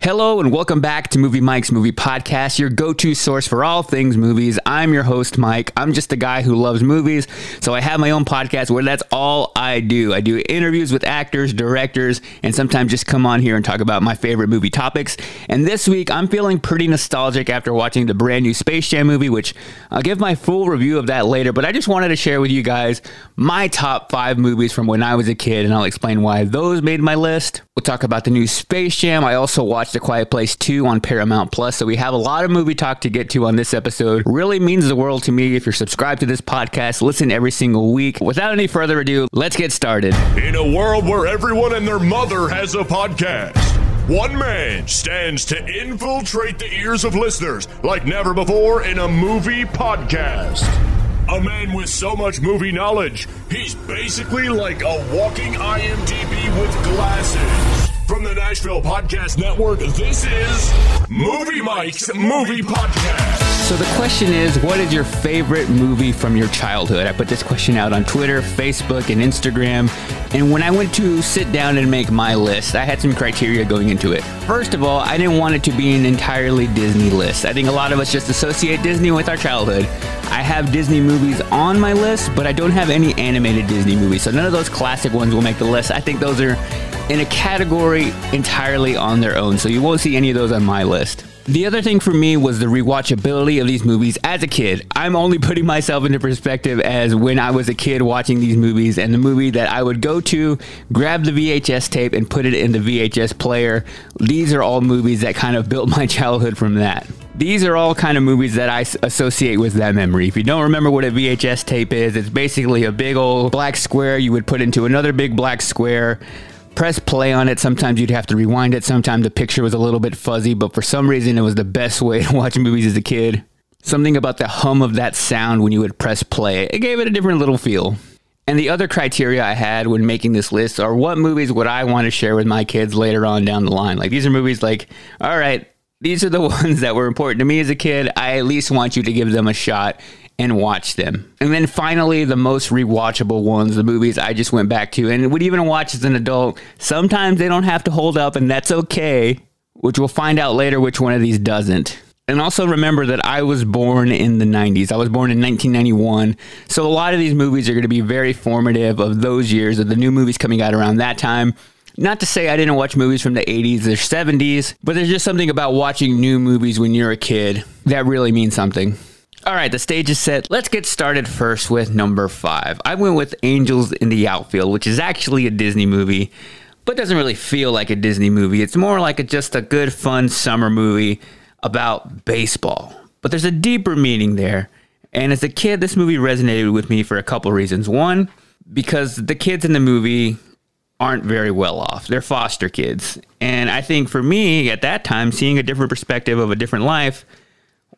Hello and welcome back to Movie Mike's Movie Podcast, your go to source for all things movies. I'm your host, Mike. I'm just a guy who loves movies, so I have my own podcast where that's all I do. I do interviews with actors, directors, and sometimes just come on here and talk about my favorite movie topics. And this week, I'm feeling pretty nostalgic after watching the brand new Space Jam movie, which I'll give my full review of that later. But I just wanted to share with you guys my top five movies from when I was a kid, and I'll explain why those made my list. We'll talk about the new Space Jam. I also watched The Quiet Place 2 on Paramount Plus, so we have a lot of movie talk to get to on this episode. Really means the world to me if you're subscribed to this podcast, listen every single week. Without any further ado, let's get started. In a world where everyone and their mother has a podcast, one man stands to infiltrate the ears of listeners like never before in a movie podcast. A man with so much movie knowledge, he's basically like a walking IMDb with glasses. From the Nashville Podcast Network, this is Movie Mike's Movie Podcast. So the question is, what is your favorite movie from your childhood? I put this question out on Twitter, Facebook, and Instagram. And when I went to sit down and make my list, I had some criteria going into it. First of all, I didn't want it to be an entirely Disney list. I think a lot of us just associate Disney with our childhood. I have Disney movies on my list, but I don't have any animated Disney movies. So none of those classic ones will make the list. I think those are in a category entirely on their own. So you won't see any of those on my list. The other thing for me was the rewatchability of these movies as a kid. I'm only putting myself into perspective as when I was a kid watching these movies and the movie that I would go to, grab the VHS tape and put it in the VHS player. These are all movies that kind of built my childhood from that. These are all kind of movies that I associate with that memory. If you don't remember what a VHS tape is, it's basically a big old black square you would put into another big black square press play on it. Sometimes you'd have to rewind it. Sometimes the picture was a little bit fuzzy, but for some reason it was the best way to watch movies as a kid. Something about the hum of that sound when you would press play, it gave it a different little feel. And the other criteria I had when making this list are what movies would I want to share with my kids later on down the line? Like these are movies like, all right, these are the ones that were important to me as a kid. I at least want you to give them a shot and watch them. And then finally, the most rewatchable ones, the movies I just went back to and would even watch as an adult. Sometimes they don't have to hold up, and that's okay, which we'll find out later which one of these doesn't. And also remember that I was born in the 90s. I was born in 1991. So a lot of these movies are going to be very formative of those years, of the new movies coming out around that time. Not to say I didn't watch movies from the 80s or 70s, but there's just something about watching new movies when you're a kid that really means something. All right, the stage is set. Let's get started first with number five. I went with Angels in the Outfield, which is actually a Disney movie, but doesn't really feel like a Disney movie. It's more like a, just a good, fun summer movie about baseball. But there's a deeper meaning there. And as a kid, this movie resonated with me for a couple reasons. One, because the kids in the movie aren't very well off. They're foster kids. And I think for me at that time, seeing a different perspective of a different life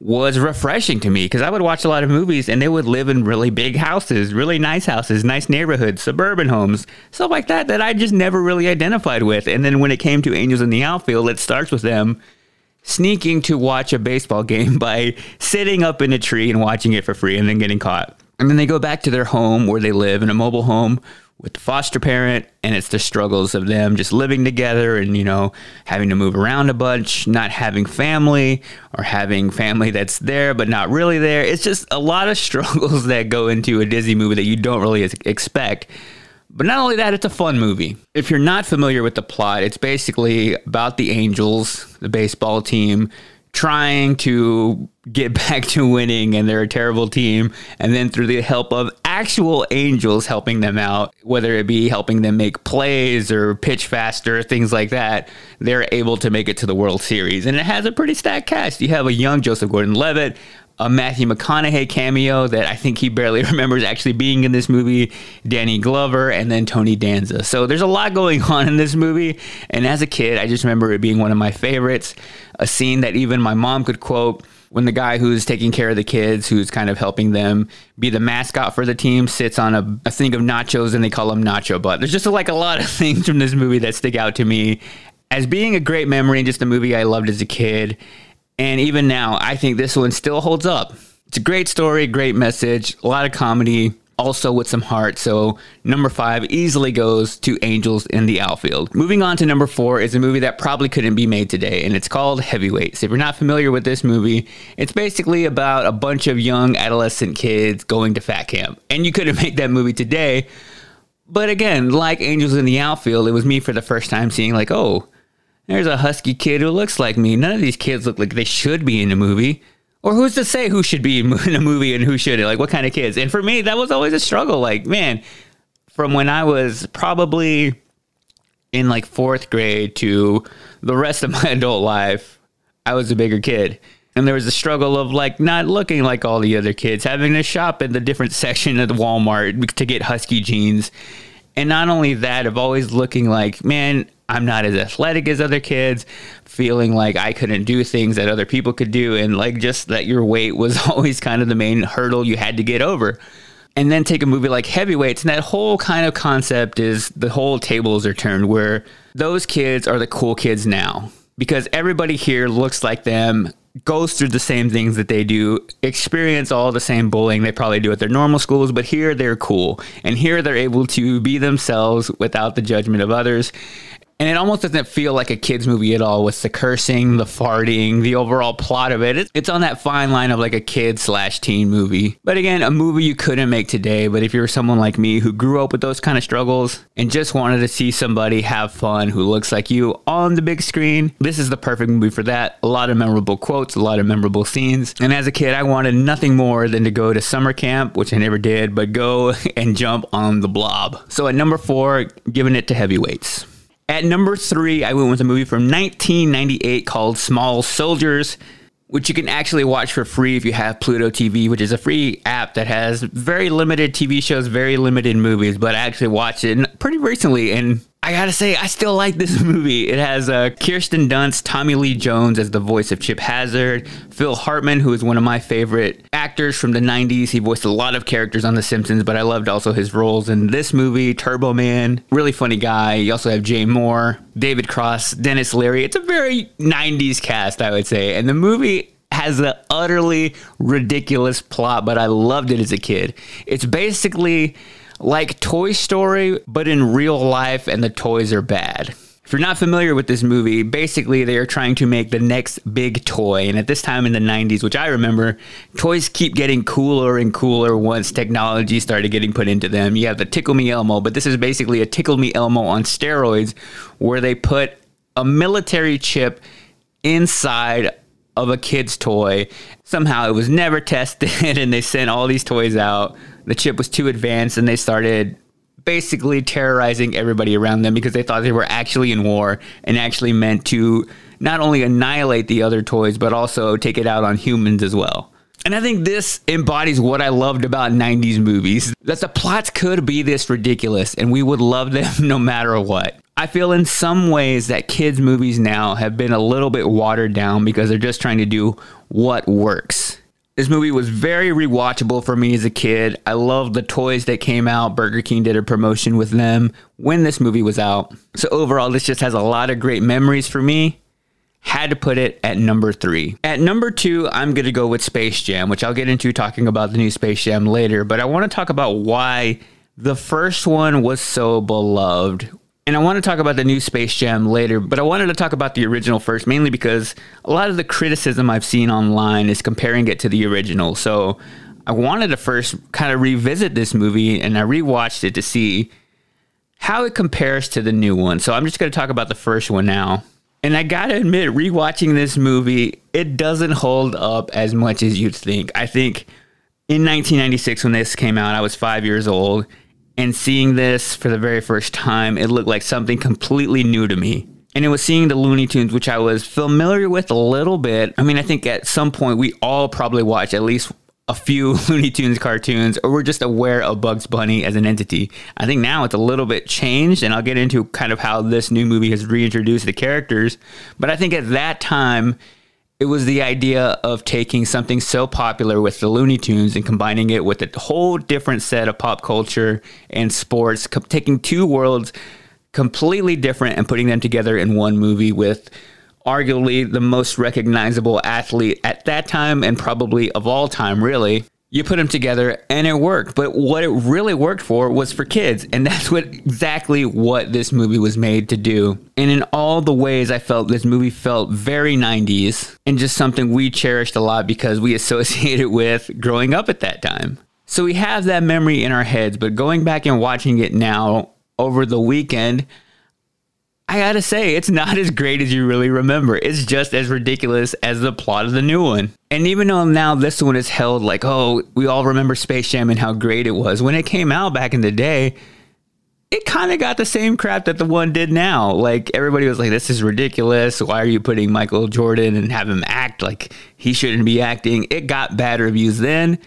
was refreshing to me because I would watch a lot of movies and they would live in really big houses, really nice houses, nice neighborhoods, suburban homes, stuff like that that I just never really identified with. And then when it came to Angels in the Outfield, it starts with them sneaking to watch a baseball game by sitting up in a tree and watching it for free and then getting caught. And then they go back to their home where they live in a mobile home with the foster parent and it's the struggles of them just living together and you know having to move around a bunch not having family or having family that's there but not really there it's just a lot of struggles that go into a disney movie that you don't really expect but not only that, it's a fun movie. If you're not familiar with the plot, it's basically about the Angels, the baseball team, trying to get back to winning and they're a terrible team. And then through the help of actual angels helping them out whether it be helping them make plays or pitch faster things like that they're able to make it to the world series. And it has a pretty stacked cast. You have a young joseph gordon-levitt a Matthew McConaughey cameo that I think he barely remembers actually being in this movie, Danny Glover, and then Tony Danza. So there's a lot going on in this movie. And as a kid, I just remember it being one of my favorites. A scene that even my mom could quote when the guy who's taking care of the kids, who's kind of helping them be the mascot for the team, sits on a, a thing of nachos and they call him Nacho Butt. There's just like a lot of things from this movie that stick out to me as being a great memory and just a movie I loved as a kid. And even now, I think this one still holds up. It's a great story, great message, a lot of comedy, also with some heart. So, number five easily goes to Angels in the Outfield. Moving on to number four is a movie that probably couldn't be made today, and it's called Heavyweights. If you're not familiar with this movie, it's basically about a bunch of young adolescent kids going to fat camp. And you couldn't make that movie today. But again, like Angels in the Outfield, it was me for the first time seeing, like, oh, there's a husky kid who looks like me. None of these kids look like they should be in a movie. Or who's to say who should be in a movie and who shouldn't? Like, what kind of kids? And for me, that was always a struggle. Like, man, from when I was probably in like fourth grade to the rest of my adult life, I was a bigger kid. And there was a struggle of like not looking like all the other kids, having to shop in the different section of the Walmart to get husky jeans. And not only that, of always looking like, man, I'm not as athletic as other kids, feeling like I couldn't do things that other people could do, and like just that your weight was always kind of the main hurdle you had to get over. And then take a movie like Heavyweights, and that whole kind of concept is the whole tables are turned where those kids are the cool kids now because everybody here looks like them, goes through the same things that they do, experience all the same bullying they probably do at their normal schools, but here they're cool. And here they're able to be themselves without the judgment of others and it almost doesn't feel like a kids movie at all with the cursing the farting the overall plot of it. It's on that fine line of like a kid slash teen movie. But again a movie you couldn't make today. But if you're someone like me who grew up with those kind of struggles and just wanted to see somebody have fun who looks like you on the big screen this is the perfect movie for that. A lot of memorable quotes a lot of memorable scenes. And as a kid i wanted nothing more than to go to summer camp which i never did but go and jump on the blob. So at number four giving it to heavyweights at number three, I went with a movie from 1998 called Small Soldiers, which you can actually watch for free if you have Pluto TV, which is a free app that has very limited TV shows, very limited movies. But I actually watched it pretty recently, and I gotta say, I still like this movie. It has uh, Kirsten Dunst, Tommy Lee Jones as the voice of Chip Hazard, Phil Hartman, who is one of my favorite actors from the 90s. He voiced a lot of characters on The Simpsons, but I loved also his roles in this movie, Turbo Man. Really funny guy. You also have Jay Mohr, David Cross, Denis Leary. It's a very 90s cast, I would say. And the movie has an utterly ridiculous plot, but I loved it as a kid. It's basically like Toy Story, but in real life, and the toys are bad. If you're not familiar with this movie, basically they are trying to make the next big toy. And at this time in the 90s, which I remember, toys keep getting cooler and cooler once technology started getting put into them. You have the Tickle Me Elmo, but this is basically a Tickle Me Elmo on steroids where they put a military chip inside of a kid's toy. Somehow it was never tested and they sent all these toys out the chip was too advanced and they started basically terrorizing everybody around them because they thought they were actually in war and actually meant to not only annihilate the other toys but also take it out on humans as well. And I think this embodies what I loved about 90s movies that the plots could be this ridiculous and we would love them no matter what. I feel in some ways that kids' movies now have been a little bit watered down because they're just trying to do what works. This movie was very rewatchable for me as a kid. I loved the toys that came out. Burger King did a promotion with them when this movie was out. So overall, this just has a lot of great memories for me. Had to put it at number three. At number two, I'm going to go with Space Jam, which I'll get into talking about the new Space Jam later. But I want to talk about why the first one was so beloved. And I want to talk about the new Space Jam later, but I wanted to talk about the original first, mainly because a lot of the criticism I've seen online is comparing it to the original. So I wanted to first kind of revisit this movie and I rewatched it to see how it compares to the new one. So I'm just going to talk about the first one now. And I gotta admit, rewatching this movie, it doesn't hold up as much as you'd think. I think in 1996, when this came out, I was five years old and seeing this for the very first time, it looked like something completely new to me. And it was seeing the Looney Tunes, which I was familiar with a little bit. I mean, I think at some point we all probably watched at least a few Looney Tunes cartoons, or we're just aware of Bugs Bunny as an entity. I think now it's a little bit changed, and I'll get into kind of how this new movie has reintroduced the characters. But I think at that time, it was the idea of taking something so popular with the Looney Tunes and combining it with a whole different set of pop culture and sports, co- taking two worlds completely different and putting them together in one movie with arguably the most recognizable athlete at that time and probably of all time, really you put them together and it worked. But what it really worked for was for kids. And that's what exactly what this movie was made to do. And in all the ways I felt this movie felt very 90s and just something we cherished a lot because we associated it with growing up at that time. So we have that memory in our heads, but going back and watching it now over the weekend, I gotta say, it's not as great as you really remember. It's just as ridiculous as the plot of the new one. And even though now this one is held like, oh, we all remember Space Jam and how great it was, when it came out back in the day, it kind of got the same crap that the one did now. Like everybody was like, this is ridiculous. Why are you putting Michael Jordan and have him act like he shouldn't be acting? It got bad reviews then.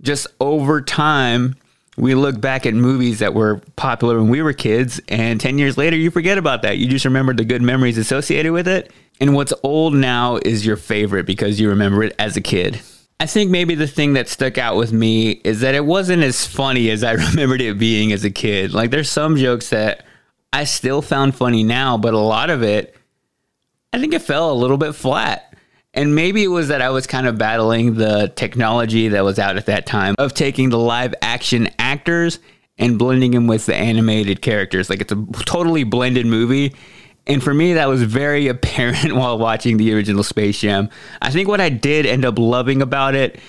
Just over time, we look back at movies that were popular when we were kids, and 10 years later, you forget about that. You just remember the good memories associated with it. And what's old now is your favorite because you remember it as a kid. I think maybe the thing that stuck out with me is that it wasn't as funny as I remembered it being as a kid. Like, there's some jokes that I still found funny now, but a lot of it, I think it fell a little bit flat. And maybe it was that I was kind of battling the technology that was out at that time of taking the live action actors and blending them with the animated characters. Like it's a totally blended movie. And for me, that was very apparent while watching the original Space Jam. I think what I did end up loving about it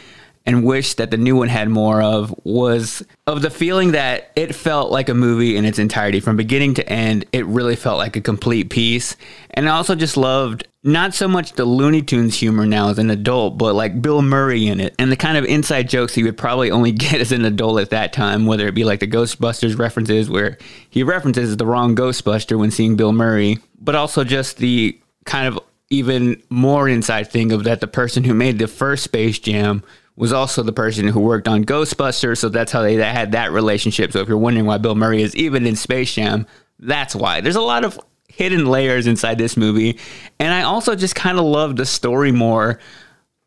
and wish that the new one had more of was of the feeling that it felt like a movie in its entirety from beginning to end. It really felt like a complete piece. And I also just loved not so much the Looney Tunes humor now as an adult, but like Bill Murray in it and the kind of inside jokes he would probably only get as an adult at that time, whether it be like the Ghostbusters references where he references the wrong Ghostbuster when seeing Bill Murray, but also just the kind of even more inside thing of that the person who made the first Space Jam was also the person who worked on Ghostbusters, so that's how they, had that relationship. So if you're wondering why Bill Murray is even in Space Jam, that's why. There's a lot of hidden layers inside this movie, and I also just kind of love the story more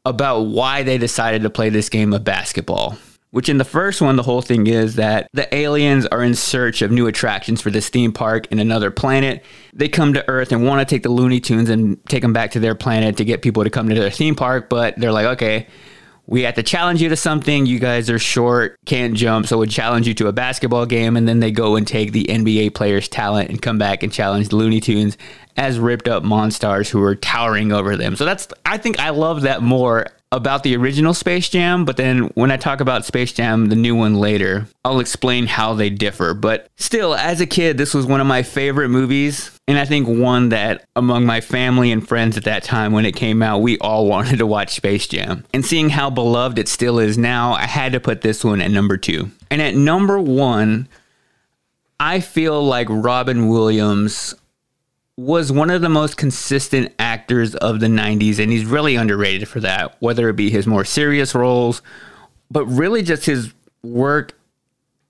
about why they decided to play this game of basketball. Which in the first one, the whole thing is that the aliens are in search of new attractions for this theme park in another planet. They come to Earth and want to take the Looney Tunes and take them back to their planet to get people to come to their theme park, but they're like, okay, we have to challenge you to something. You guys are short, can't jump, so we challenge you to a basketball game, and then they go and take the NBA players' talent and come back and challenge the Looney Tunes as ripped up monsters who are towering over them. So that's I think I love that more about the original Space Jam, but then when I talk about Space Jam, the new one later, I'll explain how they differ. But still, as a kid, this was one of my favorite movies. And I think one that among my family and friends at that time when it came out, we all wanted to watch Space Jam. And seeing how beloved it still is now, I had to put this one at number two. And at number one, I feel like Robin Williams was one of the most consistent actors of the 90s, and he's really underrated for that, whether it be his more serious roles, but really just his work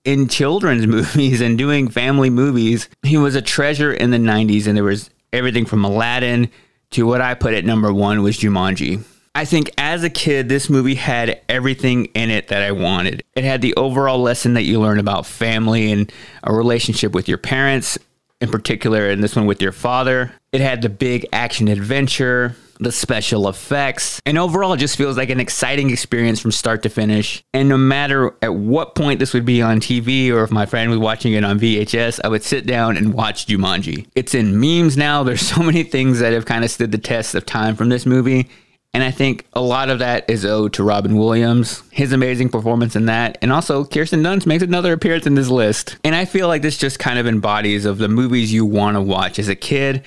in children's movies and doing family movies. He was a treasure in the 90s, and there was everything from Aladdin to what I put at number one was Jumanji. I think as a kid, this movie had everything in it that I wanted. It had the overall lesson that you learn about family and a relationship with your parents, in particular, in this one with your father. It had the big action adventure, the special effects, and overall, it just feels like an exciting experience from start to finish. And no matter at what point this would be on TV or if my friend was watching it on VHS, I would sit down and watch Jumanji. It's in memes now. There's so many things that have kind of stood the test of time from this movie. And I think a lot of that is owed to Robin Williams, his amazing performance in that, and also Kirsten Dunst makes another appearance in this list. And I feel like this just kind of embodies of the movies you want to watch as a kid.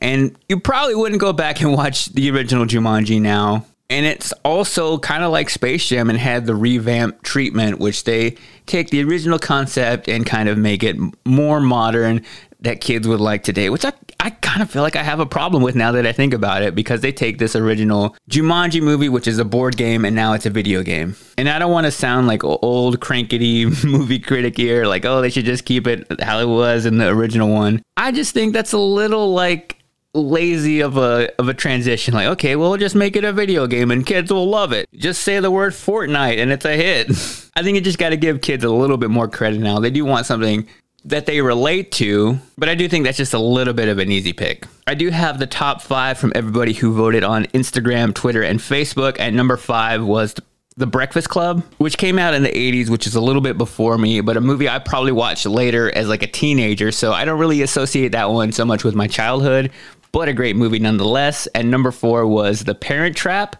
And you probably wouldn't go back and watch the original Jumanji now. And it's also kind of like Space Jam and had the revamp treatment, which they take the original concept and kind of make it more modern that kids would like today, which I, I kind of feel like I have a problem with now that I think about it because they take this original Jumanji movie, which is a board game, and now it's a video game. And I don't want to sound like old crankety movie critic here, like, oh, they should just keep it how it was in the original one. I just think that's a little like lazy of a of a transition like okay well we'll just make it a video game and kids will love it just say the word fortnite and it's a hit i think you just got to give kids a little bit more credit now they do want something that they relate to, but I do think that's just a little bit of an easy pick. I do have the top five from everybody who voted on Instagram, Twitter, and Facebook. At number five was The Breakfast Club, which came out in the 80s, which is a little bit before me, but a movie I probably watched later as like a teenager. So I don't really associate that one so much with my childhood, but a great movie nonetheless. And number four was The Parent Trap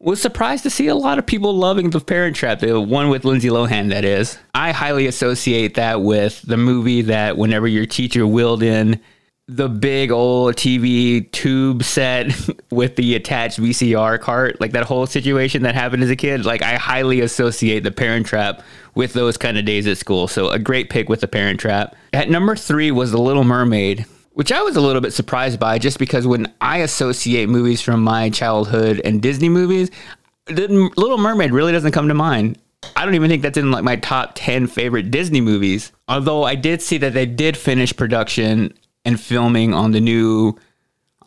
was surprised to see a lot of people loving The Parent Trap, the one with Lindsay Lohan, that is. I highly associate that with the movie that whenever your teacher wheeled in the big old TV tube set with the attached VCR cart, like that whole situation that happened as a kid, like I highly associate The Parent Trap with those kind of days at school. So a great pick with The Parent Trap. At number three was The Little Mermaid which I was a little bit surprised by just because when I associate movies from my childhood and Disney movies, the Little Mermaid really doesn't come to mind. I don't even think that's in like my top 10 favorite Disney movies. Although I did see that they did finish production and filming on the new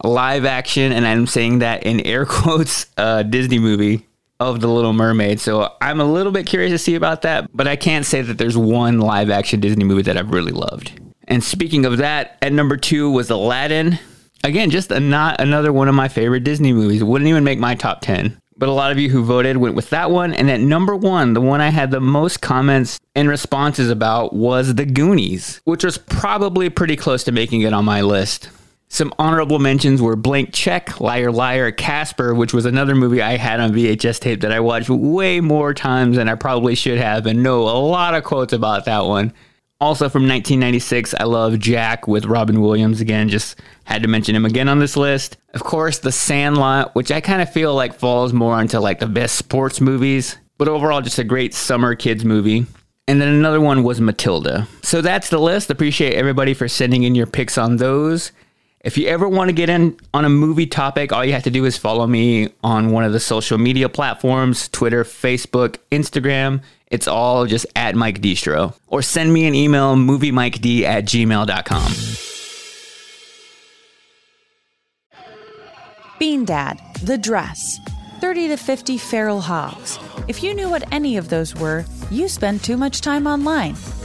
live action, and I'm saying that in air quotes, uh, Disney movie of The Little Mermaid. So I'm a little bit curious to see about that, but I can't say that there's one live action Disney movie that I've really loved. And speaking of that, at number two was Aladdin. Again, just a, not another one of my favorite Disney movies. Wouldn't even make my top 10. But a lot of you who voted went with that one. And at number one, the one I had the most comments and responses about was The Goonies, which was probably pretty close to making it on my list. Some honorable mentions were Blank Check, Liar Liar, Casper, which was another movie I had on VHS tape that I watched way more times than I probably should have, and know a lot of quotes about that one. Also from 1996, I love Jack with Robin Williams again. Just had to mention him again on this list. Of course, The Sandlot, which I kind of feel like falls more into like the best sports movies, but overall just a great summer kids movie. And then another one was Matilda. So that's the list. Appreciate everybody for sending in your picks on those. If you ever want to get in on a movie topic, all you have to do is follow me on one of the social media platforms Twitter, Facebook, Instagram. It's all just at Mike Distro. Or send me an email, moviemiked at gmail.com. Bean Dad, The Dress, 30 to 50 Feral Hogs. If you knew what any of those were, you spend too much time online.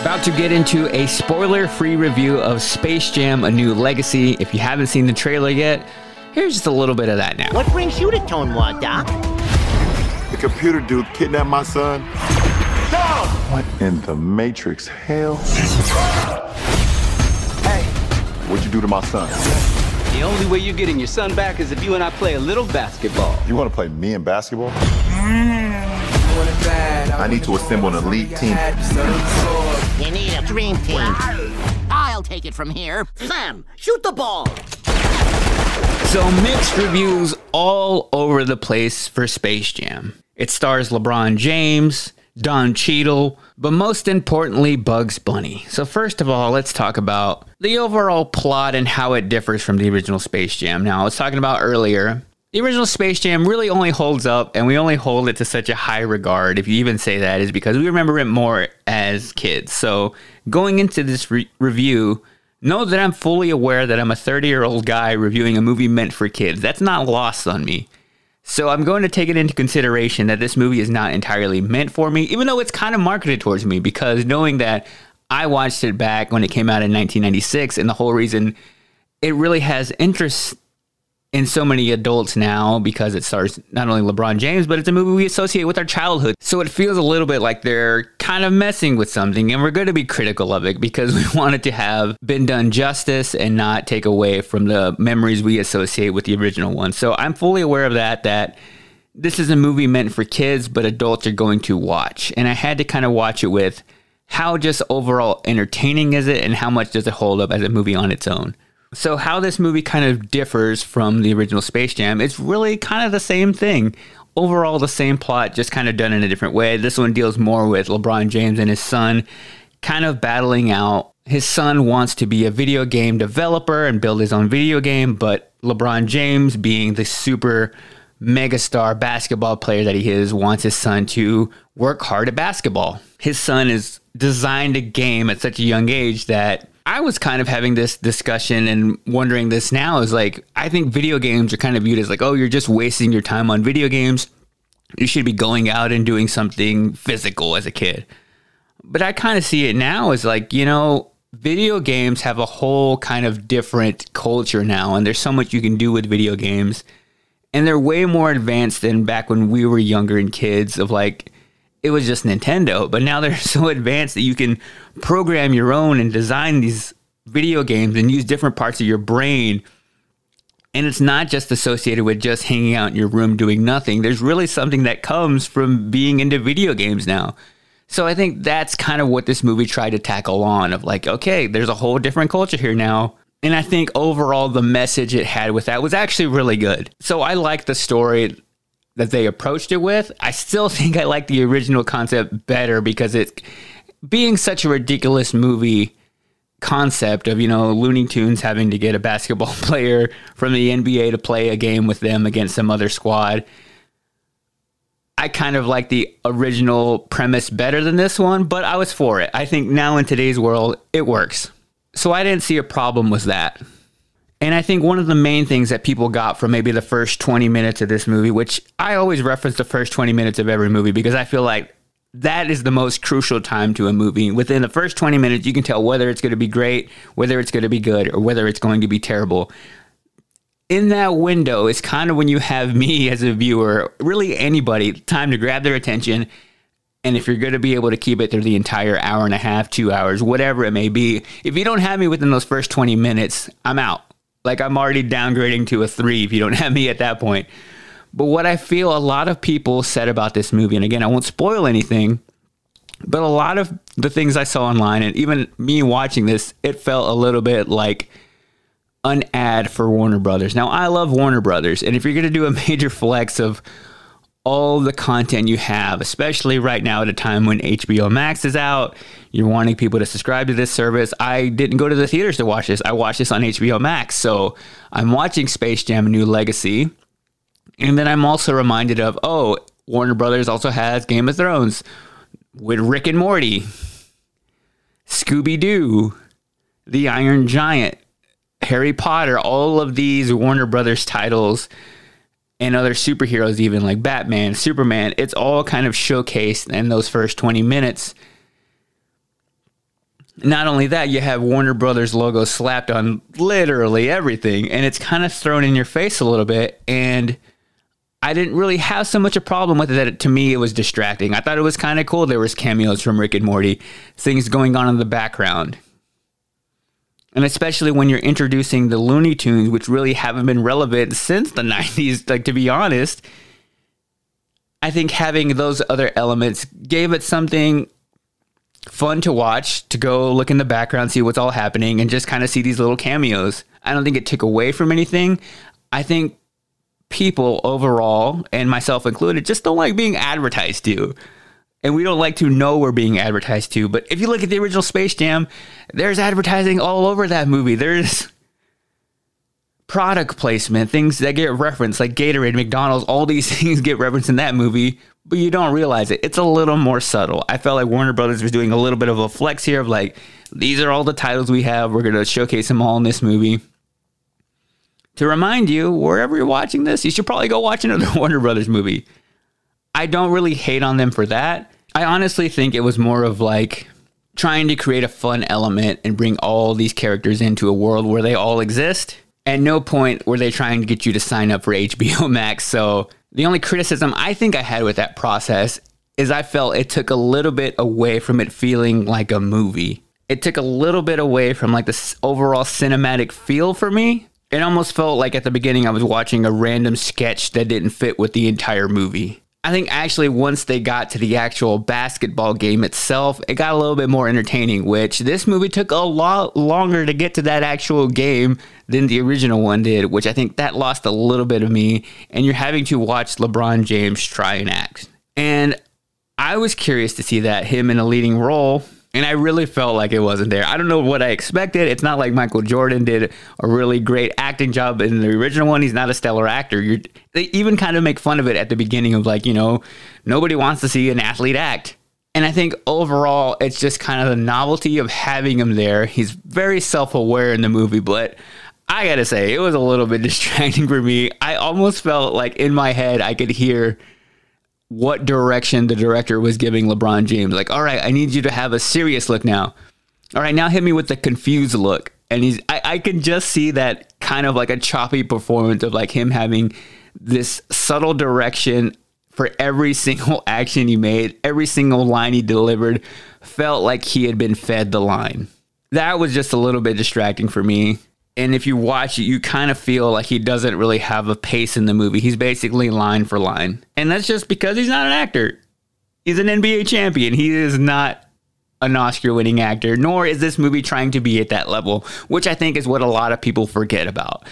About to get into a spoiler free review of Space Jam A New Legacy. If you haven't seen the trailer yet, here's just a little bit of that now. What brings you to Tune World, Doc? The computer dude kidnapped my son. Dog! What in the Matrix hell? Hey! What'd you do to my son? The only way you're getting your son back is if you and I play a little basketball. You want to play me in basketball? Mm, I need to assemble an elite team. You need a dream team. I'll take it from here. Sam, shoot the ball. So mixed reviews all over the place for Space Jam. It stars LeBron James, Don Cheadle, but most importantly, Bugs Bunny. So first of all, let's talk about the overall plot and how it differs from the original Space Jam. Now, I was talking about earlier, the original Space Jam really only holds up, and we only hold it to such a high regard, if you even say that, is because we remember it more as kids. So, going into this re- review, know that I'm fully aware that I'm a 30 year old guy reviewing a movie meant for kids. That's not lost on me. So, I'm going to take it into consideration that this movie is not entirely meant for me, even though it's kind of marketed towards me, because knowing that I watched it back when it came out in 1996, and the whole reason it really has interest in so many adults now because it stars not only LeBron James, but it's a movie we associate with our childhood. So it feels a little bit like they're kind of messing with something, and we're going to be critical of it because we want it to have been done justice and not take away from the memories we associate with the original one. So I'm fully aware of that, that this is a movie meant for kids, but adults are going to watch. And I had to kind of watch it with how just overall entertaining is it and how much does it hold up as a movie on its own. So, how this movie kind of differs from the original Space Jam, it's really kind of the same thing. Overall, the same plot, just kind of done in a different way. This one deals more with LeBron James and his son kind of battling out. His son wants to be a video game developer and build his own video game, but LeBron James, being the super megastar basketball player that he is, wants his son to work hard at basketball. His son is designed a game at such a young age that I was kind of having this discussion and wondering this now is like, I think video games are kind of viewed as like, oh, you're just wasting your time on video games. You should be going out and doing something physical as a kid. But I kind of see it now as like, you know, video games have a whole kind of different culture now, and there's so much you can do with video games. And they're way more advanced than back when we were younger and kids of like it was just Nintendo, but now they're so advanced that you can program your own and design these video games and use different parts of your brain. And it's not just associated with just hanging out in your room doing nothing. There's really something that comes from being into video games now. So I think that's kind of what this movie tried to tackle on of like, okay, there's a whole different culture here now. And I think overall the message it had with that was actually really good. So I like the story that they approached it with. I still think I like the original concept better because it being such a ridiculous movie concept of, you know, Looney Tunes having to get a basketball player from the NBA to play a game with them against some other squad. I kind of like the original premise better than this one, but I was for it. I think now in today's world, it works. So I didn't see a problem with that. And I think one of the main things that people got from maybe the first 20 minutes of this movie, which I always reference the first 20 minutes of every movie because I feel like that is the most crucial time to a movie. Within the first 20 minutes, you can tell whether it's going to be great, whether it's going to be good, or whether it's going to be terrible. In that window is kind of when you have me as a viewer, really anybody, time to grab their attention. And if you're going to be able to keep it through the entire hour and a half, two hours, whatever it may be, if you don't have me within those first 20 minutes, I'm out. Like I'm already downgrading to a three if you don't have me at that point. But what I feel a lot of people said about this movie, and again, I won't spoil anything, but a lot of the things I saw online, and even me watching this, it felt a little bit like an ad for Warner Brothers. Now, I love Warner Brothers, and if you're going to do a major flex of all the content you have, especially right now at a time when HBO Max is out, you're wanting people to subscribe to this service. I didn't go to the theaters to watch this. I watched this on HBO Max. So I'm watching Space Jam A New Legacy. And then I'm also reminded of, oh, Warner Brothers also has Game of Thrones with Rick and Morty, Scooby Doo, The Iron Giant, Harry Potter, all of these Warner Brothers titles and other superheroes, even like Batman, Superman, it's all kind of showcased in those first 20 minutes. Not only that, you have Warner Brothers logo slapped on literally everything, and it's kind of thrown in your face a little bit. And I didn't really have so much a problem with it that it, to me it was distracting. I thought it was kind of cool. There was cameos from Rick and Morty, things going on in the background. And especially when you're introducing the Looney Tunes, which really haven't been relevant since the 90s, like to be honest, I think having those other elements gave it something fun to watch, to go look in the background, see what's all happening, and just kind of see these little cameos. I don't think it took away from anything. I think people overall, and myself included, just don't like being advertised to and we don't like to know we're being advertised to. But if you look at the original Space Jam, there's advertising all over that movie. There's product placement, things that get referenced, like Gatorade, McDonald's, all these things get referenced in that movie, but you don't realize it. It's a little more subtle. I felt like Warner Brothers was doing a little bit of a flex here of like, these are all the titles we have. We're going to showcase them all in this movie. To remind you, wherever you're watching this, you should probably go watch another Warner Brothers movie. I don't really hate on them for that. I honestly think it was more of like trying to create a fun element and bring all these characters into a world where they all exist. At no point were they trying to get you to sign up for HBO Max. So the only criticism I think I had with that process is I felt it took a little bit away from it feeling like a movie. It took a little bit away from like the overall cinematic feel for me. It almost felt like at the beginning I was watching a random sketch that didn't fit with the entire movie. I think actually once they got to the actual basketball game itself, it got a little bit more entertaining, which this movie took a lot longer to get to that actual game than the original one did, which I think that lost a little bit of me. And you're having to watch LeBron James try and act. And I was curious to see that, him in a leading role and I really felt like it wasn't there. I don't know what I expected. It's not like Michael Jordan did a really great acting job in the original one. He's not a stellar actor. You're, they even kind of make fun of it at the beginning of like, you know, nobody wants to see an athlete act. And I think overall, it's just kind of the novelty of having him there. He's very self aware in the movie, but I gotta say, it was a little bit distracting for me. I almost felt like in my head, I could hear what direction the director was giving LeBron James. Like, all right, I need you to have a serious look now. All right, now hit me with the confused look. And he's, I, I can just see that kind of like a choppy performance of like him having this subtle direction for every single action he made, every single line he delivered felt like he had been fed the line. That was just a little bit distracting for me. And if you watch it, you kind of feel like he doesn't really have a pace in the movie. He's basically line for line. And that's just because he's not an actor. He's an NBA champion. He is not an Oscar winning actor, nor is this movie trying to be at that level, which I think is what a lot of people forget about.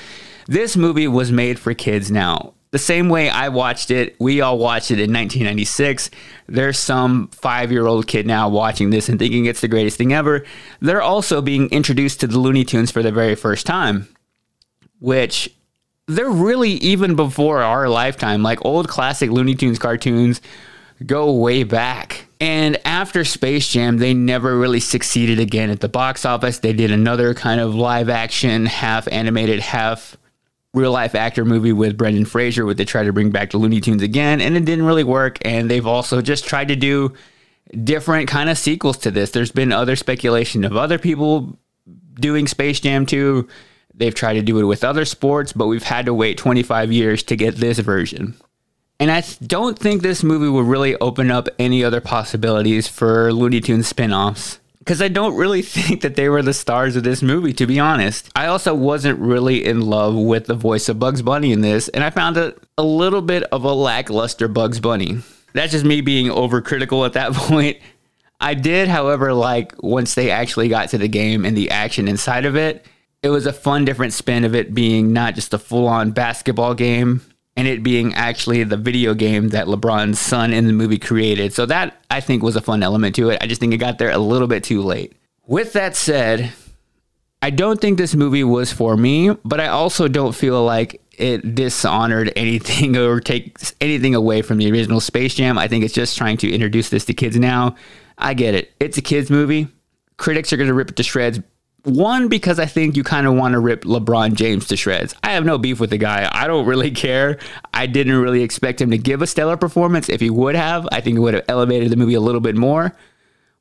This movie was made for kids now. The same way I watched it, we all watched it in 1996. There's some five year old kid now watching this and thinking it's the greatest thing ever. They're also being introduced to the Looney Tunes for the very first time, which they're really even before our lifetime. Like old classic Looney Tunes cartoons go way back. And after Space Jam, they never really succeeded again at the box office. They did another kind of live action, half animated, half real life actor movie with Brendan Fraser, where they tried to bring back the Looney Tunes again, and it didn't really work. And they've also just tried to do different kind of sequels to this. There's been other speculation of other people doing Space Jam 2. They've tried to do it with other sports, but we've had to wait 25 years to get this version. And I don't think this movie will really open up any other possibilities for Looney Tunes spin offs. Because I don't really think that they were the stars of this movie, to be honest. I also wasn't really in love with the voice of Bugs Bunny in this, and I found it a little bit of a lackluster Bugs Bunny. That's just me being overcritical at that point. I did, however, like once they actually got to the game and the action inside of it, it was a fun, different spin of it being not just a full on basketball game and it being actually the video game that LeBron's son in the movie created. So that I think was a fun element to it. I just think it got there a little bit too late. With that said, I don't think this movie was for me, but I also don't feel like it dishonored anything or takes anything away from the original Space Jam. I think it's just trying to introduce this to kids now. I get it. It's a kids movie. Critics are going to rip it to shreds one, because I think you kind of want to rip LeBron James to shreds. I have no beef with the guy. I don't really care. I didn't really expect him to give a stellar performance. If he would have, I think it would have elevated the movie a little bit more.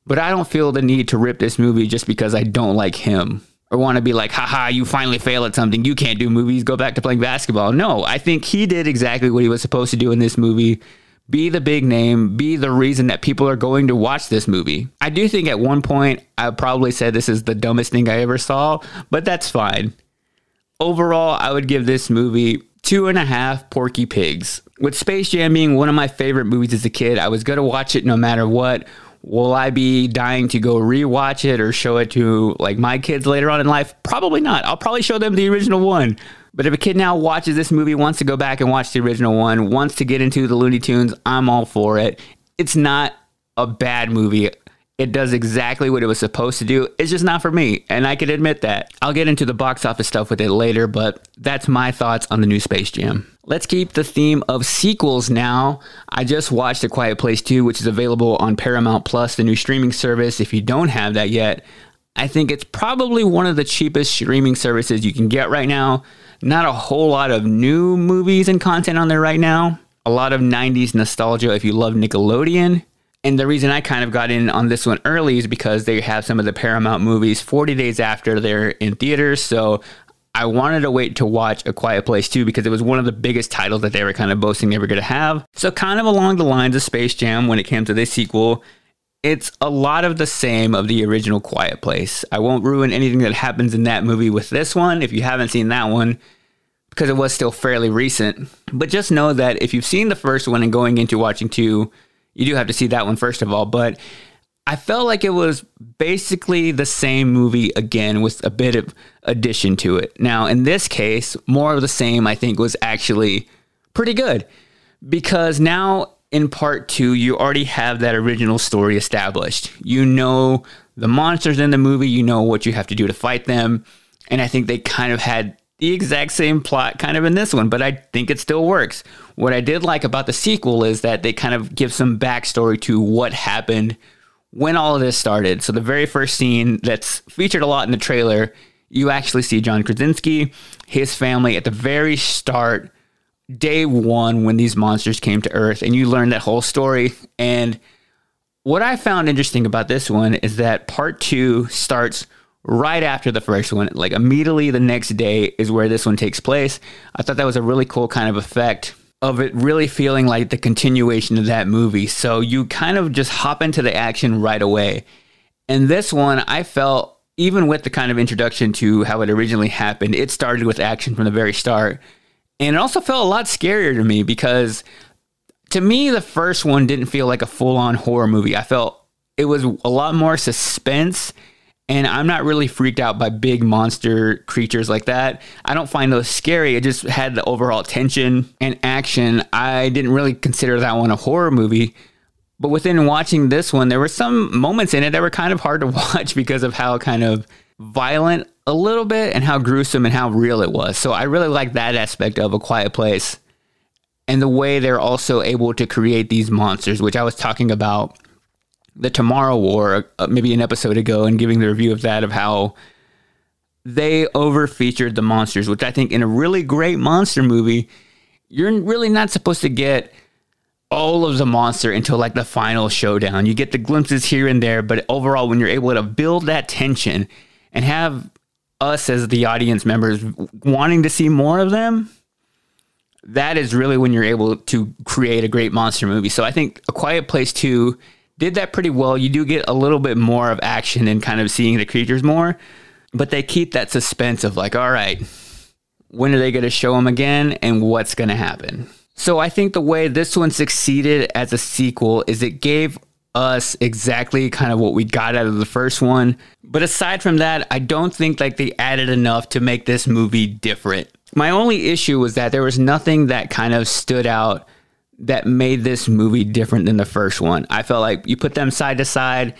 But I don't feel the need to rip this movie just because I don't like him or want to be like, haha, you finally fail at something. You can't do movies. Go back to playing basketball. No, I think he did exactly what he was supposed to do in this movie be the big name, be the reason that people are going to watch this movie. I do think at one point I probably said this is the dumbest thing I ever saw, but that's fine. Overall, I would give this movie two and a half Porky Pigs. With Space Jam being one of my favorite movies as a kid, I was going to watch it no matter what. Will I be dying to go rewatch it or show it to like my kids later on in life? Probably not. I'll probably show them the original one. But if a kid now watches this movie, wants to go back and watch the original one, wants to get into the Looney Tunes, I'm all for it. It's not a bad movie. It does exactly what it was supposed to do. It's just not for me, and I can admit that. I'll get into the box office stuff with it later, but that's my thoughts on the new Space Jam. Let's keep the theme of sequels now. I just watched A Quiet Place 2, which is available on Paramount Plus, the new streaming service. If you don't have that yet, I think it's probably one of the cheapest streaming services you can get right now. Not a whole lot of new movies and content on there right now. A lot of 90s nostalgia if you love Nickelodeon. And the reason I kind of got in on this one early is because they have some of the Paramount movies 40 days after they're in theaters. So I wanted to wait to watch A Quiet Place 2 because it was one of the biggest titles that they were kind of boasting they were going to have. So, kind of along the lines of Space Jam when it came to this sequel, it's a lot of the same of the original Quiet Place. I won't ruin anything that happens in that movie with this one if you haven't seen that one because it was still fairly recent. But just know that if you've seen the first one and going into watching two, you do have to see that one first of all. But I felt like it was basically the same movie again with a bit of addition to it. Now, in this case, more of the same, I think, was actually pretty good because now in part two, you already have that original story established. You know the monsters in the movie, you know what you have to do to fight them. And I think they kind of had the exact same plot kind of in this one, but I think it still works. What I did like about the sequel is that they kind of give some backstory to what happened when all of this started. So the very first scene that's featured a lot in the trailer, you actually see John Krasinski, his family at the very start day one when these monsters came to Earth, and you learn that whole story. And what I found interesting about this one is that part two starts right after the first one. Like immediately the next day is where this one takes place. I thought that was a really cool kind of effect of it really feeling like the continuation of that movie. So you kind of just hop into the action right away. And this one, I felt, even with the kind of introduction to how it originally happened, it started with action from the very start. And it also felt a lot scarier to me because to me, the first one didn't feel like a full on horror movie. I felt it was a lot more suspense and I'm not really freaked out by big monster creatures like that. I don't find those scary. It just had the overall tension and action. I didn't really consider that one a horror movie. But within watching this one, there were some moments in it that were kind of hard to watch because of how kind of violent a little bit and how gruesome and how real it was. So I really like that aspect of A Quiet Place and the way they're also able to create these monsters, which I was talking about the Tomorrow War, uh, maybe an episode ago, and giving the review of that of how they over featured the monsters, which I think in a really great monster movie, you're really not supposed to get all of the monster until like the final showdown. You get the glimpses here and there, but overall, when you're able to build that tension and have us as the audience members wanting to see more of them, that is really when you're able to create a great monster movie. So I think A Quiet Place 2 did that pretty well. You do get a little bit more of action and kind of seeing the creatures more, but they keep that suspense of like, all right, when are they going to show them again and what's going to happen? So I think the way this one succeeded as a sequel is it gave us exactly kind of what we got out of the first one. But aside from that, I don't think like they added enough to make this movie different. My only issue was that there was nothing that kind of stood out that made this movie different than the first one. I felt like you put them side to side,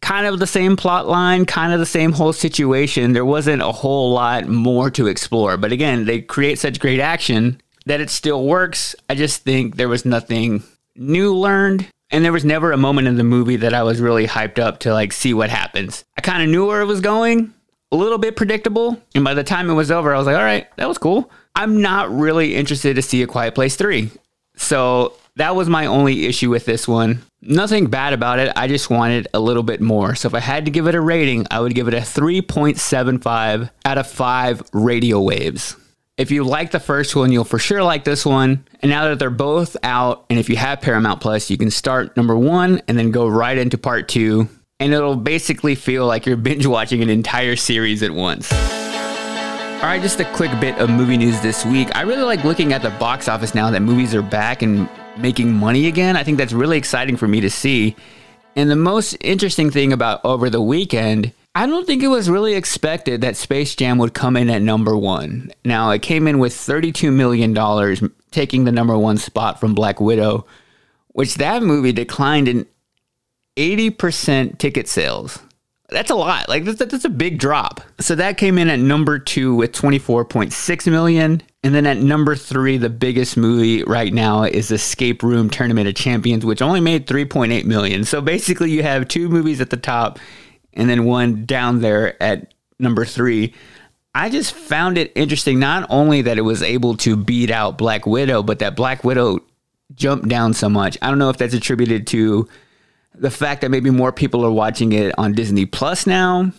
kind of the same plot line, kind of the same whole situation. There wasn't a whole lot more to explore. But again, they create such great action that it still works. I just think there was nothing new learned. And there was never a moment in the movie that I was really hyped up to like see what happens. I kind of knew where it was going, a little bit predictable. And by the time it was over, I was like, all right, that was cool. I'm not really interested to see A Quiet Place 3. So that was my only issue with this one. Nothing bad about it. I just wanted a little bit more. So if I had to give it a rating, I would give it a 3.75 out of 5 radio waves. If you like the first one, you'll for sure like this one. And now that they're both out, and if you have Paramount Plus, you can start number one and then go right into part two. And it'll basically feel like you're binge watching an entire series at once. All right, just a quick bit of movie news this week. I really like looking at the box office now that movies are back and making money again. I think that's really exciting for me to see. And the most interesting thing about over the weekend, I don't think it was really expected that Space Jam would come in at number one. Now, it came in with $32 million, taking the number one spot from Black Widow, which that movie declined in 80% ticket sales. That's a lot. Like that's, that's a big drop. So that came in at number two with 24.6 million. And then at number three, the biggest movie right now is Escape Room Tournament of Champions, which only made 3.8 million. So basically, you have two movies at the top and then one down there at number three. I just found it interesting, not only that it was able to beat out Black Widow, but that Black Widow jumped down so much. I don't know if that's attributed to the fact that maybe more people are watching it on Disney Plus now,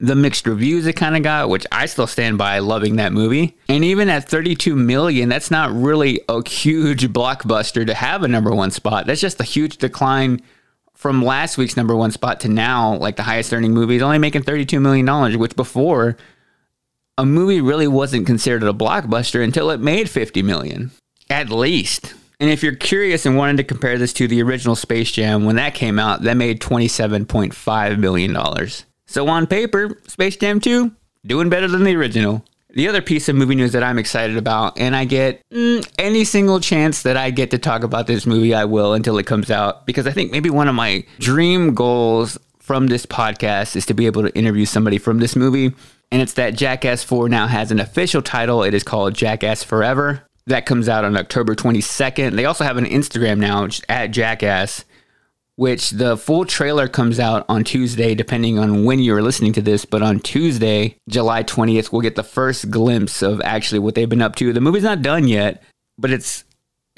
the mixed reviews it kind of got, which I still stand by loving that movie. And even at 32 million, that's not really a huge blockbuster to have a number one spot. That's just a huge decline from last week's number one spot to now, like the highest earning movie is only making $32 million, which before a movie really wasn't considered a blockbuster until it made 50 million at least. And if you're curious and wanted to compare this to the original Space Jam, when that came out, that made $27.5 million. So on paper, Space Jam 2, doing better than the original. The other piece of movie news that I'm excited about, and I get mm, any single chance that I get to talk about this movie, I will until it comes out, because I think maybe one of my dream goals from this podcast is to be able to interview somebody from this movie. And it's that Jackass 4 now has an official title. It is called Jackass Forever. That comes out on October 22nd. They also have an Instagram now at Jackass, which the full trailer comes out on Tuesday, depending on when you're listening to this. But on Tuesday, July 20th, we'll get the first glimpse of actually what they've been up to. The movie's not done yet, but it's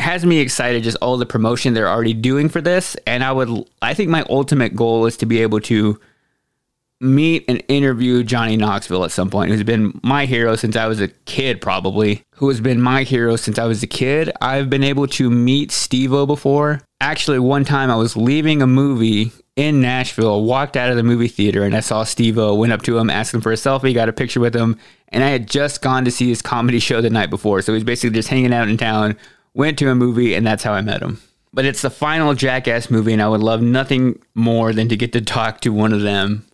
has me excited just all the promotion they're already doing for this and i would i think my ultimate goal is to be able to meet and interview Johnny Knoxville at some point, who's been my hero since I was a kid, probably, who has been my hero since I was a kid. I've been able to meet Steve-O before. Actually, one time I was leaving a movie in Nashville, walked out of the movie theater, and I saw Steve-O, went up to him, asked him for a selfie, got a picture with him, and I had just gone to see his comedy show the night before. So he's basically just hanging out in town, went to a movie, and that's how I met him. But it's the final Jackass movie, and I would love nothing more than to get to talk to one of them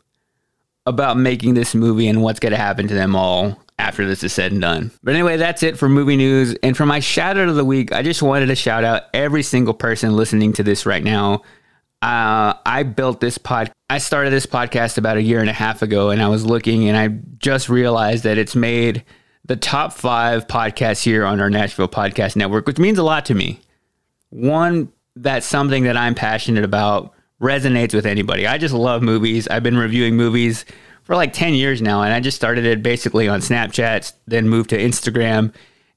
about making this movie and what's going to happen to them all after this is said and done. But anyway, that's it for movie news. And for my shout out of the week, I just wanted to shout out every single person listening to this right now. Uh, I built this pod. I started this podcast about a year and a half ago, and I was looking, and I just realized that it's made the top five podcasts here on our Nashville Podcast Network, which means a lot to me. One, that's something that I'm passionate about resonates with anybody. I just love movies. I've been reviewing movies for like 10 years now, and I just started it basically on Snapchat, then moved to Instagram,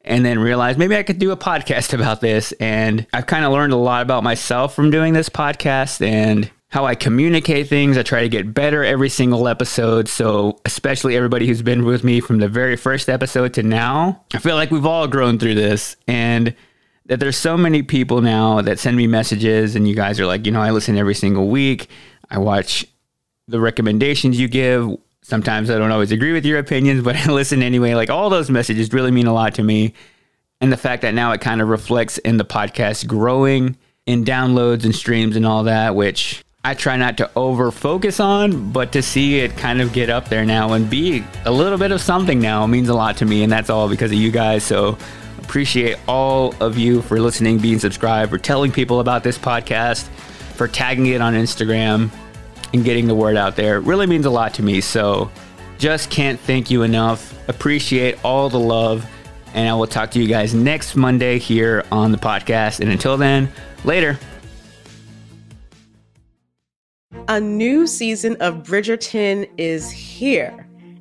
and then realized maybe I could do a podcast about this. And I've kind of learned a lot about myself from doing this podcast and how I communicate things. I try to get better every single episode. So, especially everybody who's been with me from the very first episode to now, I feel like we've all grown through this. And that there's so many people now that send me messages and you guys are like, you know, I listen every single week. I watch the recommendations you give. Sometimes I don't always agree with your opinions, but I listen anyway. Like all those messages really mean a lot to me. And the fact that now it kind of reflects in the podcast growing in downloads and streams and all that, which I try not to over focus on, but to see it kind of get up there now and be a little bit of something now means a lot to me. And that's all because of you guys. So Appreciate all of you for listening, being subscribed, for telling people about this podcast, for tagging it on Instagram and getting the word out there. It really means a lot to me. So just can't thank you enough. Appreciate all the love. And I will talk to you guys next Monday here on the podcast. And until then, later. A new season of Bridgerton is here.